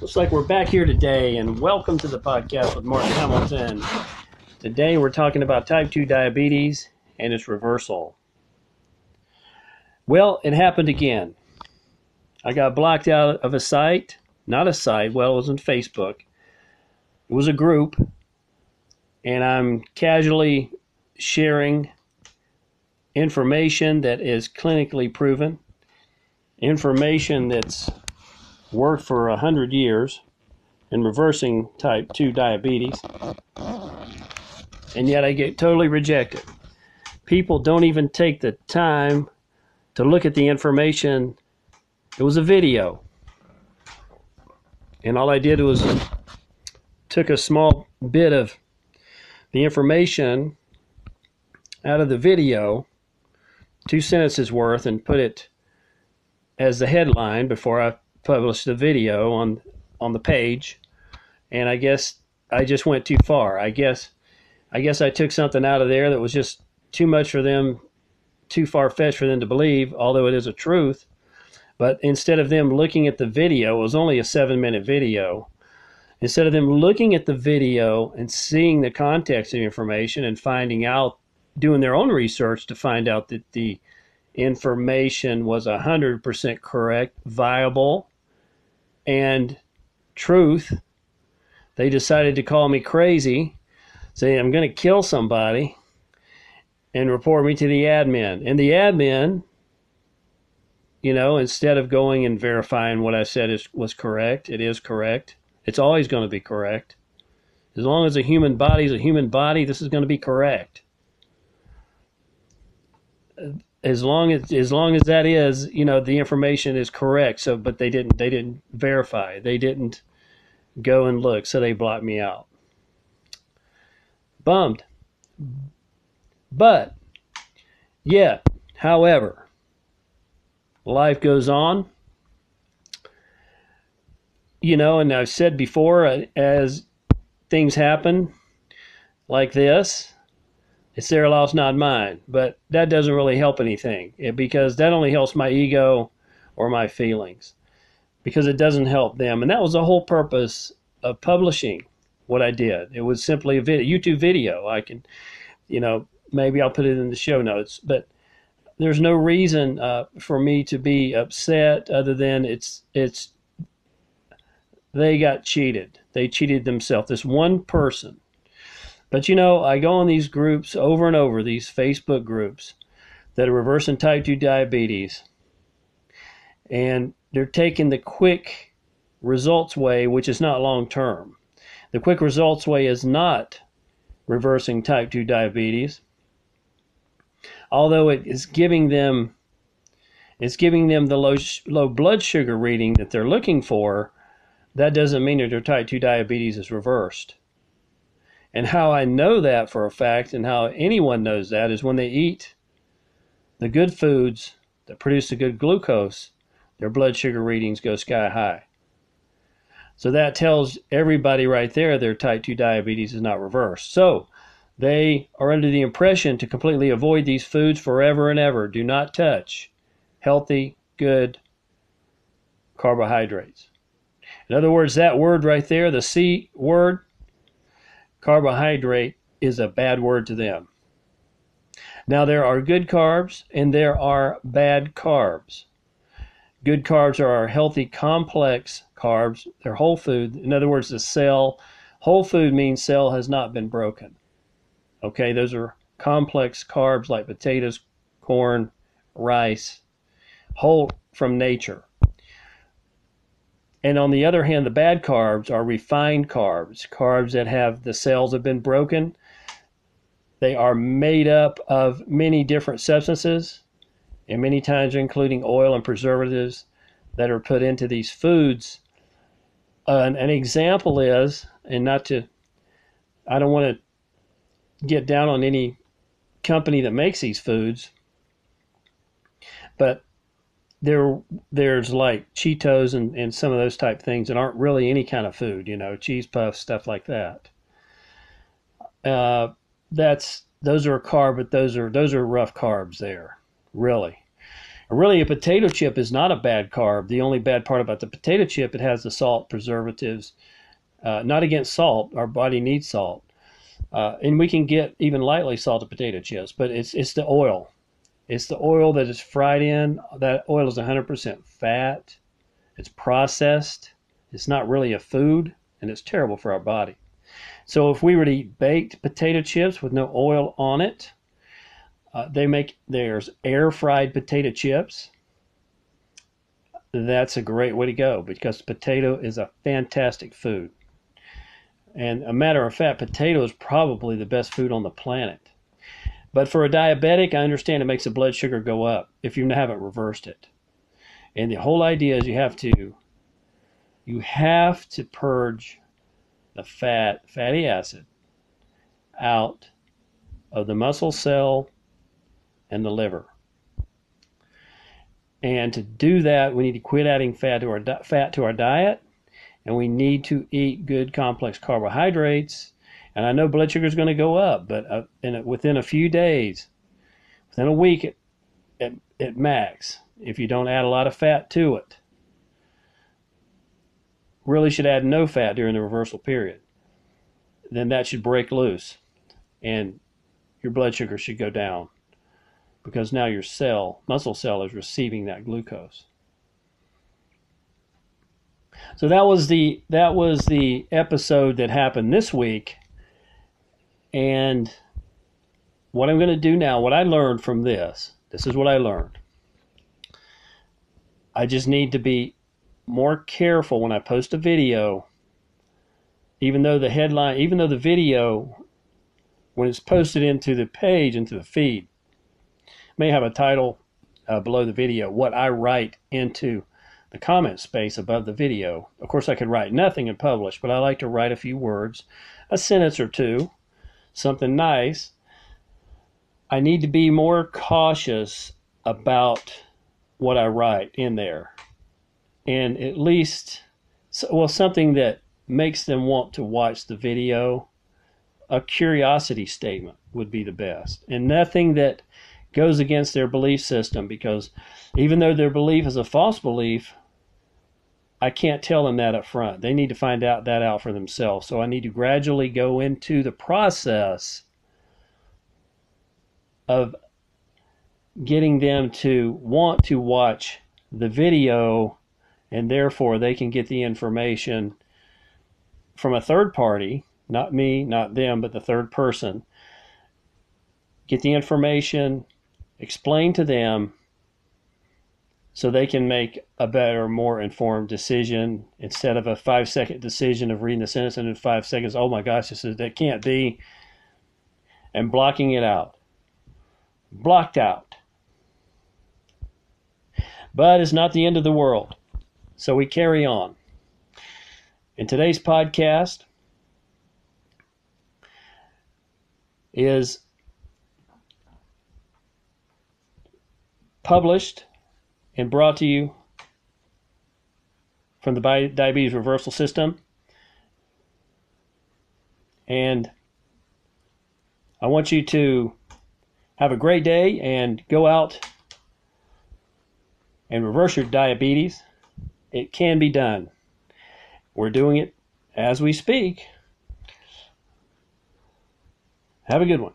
Looks like we're back here today, and welcome to the podcast with Mark Hamilton. Today we're talking about type 2 diabetes and its reversal. Well, it happened again. I got blocked out of a site, not a site, well, it was on Facebook. It was a group, and I'm casually sharing information that is clinically proven, information that's worked for a hundred years in reversing type 2 diabetes, and yet I get totally rejected. People don't even take the time to look at the information. It was a video, and all I did was took a small bit of the information out of the video, two sentences worth, and put it as the headline before I published the video on on the page, and I guess I just went too far. I guess I guess I took something out of there that was just too much for them, too far fetched for them to believe, although it is a truth. But instead of them looking at the video, it was only a seven minute video. Instead of them looking at the video and seeing the context of information and finding out, doing their own research to find out that the information was 100% correct, viable, and truth, they decided to call me crazy, say I'm going to kill somebody, and report me to the admin. And the admin, you know, instead of going and verifying what I said is, was correct, it is correct. It's always going to be correct. As long as a human body is a human body, this is going to be correct. As long as as long as that is, you know, the information is correct. So, but they didn't they didn't verify. They didn't go and look, so they blocked me out. Bummed. But yeah, however, life goes on you know, and I've said before, uh, as things happen like this, it's their loss, not mine. But that doesn't really help anything because that only helps my ego or my feelings because it doesn't help them. And that was the whole purpose of publishing what I did. It was simply a video, YouTube video. I can, you know, maybe I'll put it in the show notes, but there's no reason uh, for me to be upset other than it's it's they got cheated. They cheated themselves. This one person. But you know, I go on these groups over and over, these Facebook groups that are reversing type 2 diabetes. And they're taking the quick results way, which is not long term. The quick results way is not reversing type 2 diabetes. Although it is giving them it's giving them the low, low blood sugar reading that they're looking for, that doesn't mean that their type 2 diabetes is reversed. And how I know that for a fact, and how anyone knows that, is when they eat the good foods that produce the good glucose, their blood sugar readings go sky high. So that tells everybody right there their type 2 diabetes is not reversed. So they are under the impression to completely avoid these foods forever and ever. Do not touch healthy, good carbohydrates. In other words, that word right there, the C word, carbohydrate, is a bad word to them. Now, there are good carbs and there are bad carbs. Good carbs are our healthy, complex carbs. They're whole food. In other words, the cell, whole food means cell has not been broken. Okay, those are complex carbs like potatoes, corn, rice, whole from nature. And on the other hand, the bad carbs are refined carbs, carbs that have the cells have been broken. They are made up of many different substances, and many times including oil and preservatives that are put into these foods. Uh, an, an example is, and not to, I don't want to get down on any company that makes these foods, but there there's like Cheetos and, and some of those type things that aren't really any kind of food, you know, cheese puffs, stuff like that. Uh, that's those are a carb, but those are those are rough carbs there, really. Really, a potato chip is not a bad carb. The only bad part about the potato chip, it has the salt preservatives. Uh, not against salt. Our body needs salt. Uh, and we can get even lightly salted potato chips, but it's it's the oil. It's the oil that is fried in. That oil is 100% fat. It's processed. It's not really a food, and it's terrible for our body. So if we were to eat baked potato chips with no oil on it, uh, they make there's air fried potato chips. That's a great way to go because potato is a fantastic food. And a matter of fact, potato is probably the best food on the planet. But for a diabetic, I understand it makes the blood sugar go up if you haven't reversed it. And the whole idea is you have to you have to purge the fat, fatty acid out of the muscle cell and the liver. And to do that, we need to quit adding fat to our fat to our diet, and we need to eat good complex carbohydrates and I know blood sugar is going to go up, but uh, a, within a few days, within a week at, at, at max, if you don't add a lot of fat to it, really should add no fat during the reversal period, then that should break loose and your blood sugar should go down because now your cell, muscle cell, is receiving that glucose. So that was the that was the episode that happened this week and what I'm going to do now, what I learned from this, this is what I learned. I just need to be more careful when I post a video, even though the headline, even though the video, when it's posted into the page, into the feed, may have a title uh, below the video, what I write into the comment space above the video. Of course, I could write nothing and publish, but I like to write a few words, a sentence or two, something nice, I need to be more cautious about what I write in there. And at least, well, something that makes them want to watch the video, a curiosity statement would be the best. And nothing that goes against their belief system because even though their belief is a false belief, I can't tell them that up front. They need to find out that out for themselves. So I need to gradually go into the process of getting them to want to watch the video and therefore they can get the information from a third party, not me, not them, but the third person. Get the information, explain to them so they can make a better, more informed decision instead of a five second decision of reading the sentence and in five seconds, oh my gosh, this is, that can't be, and blocking it out. Blocked out. But it's not the end of the world. So we carry on. In today's podcast is published and brought to you from the Diabetes Reversal System. And I want you to have a great day and go out and reverse your diabetes. It can be done. We're doing it as we speak. Have a good one.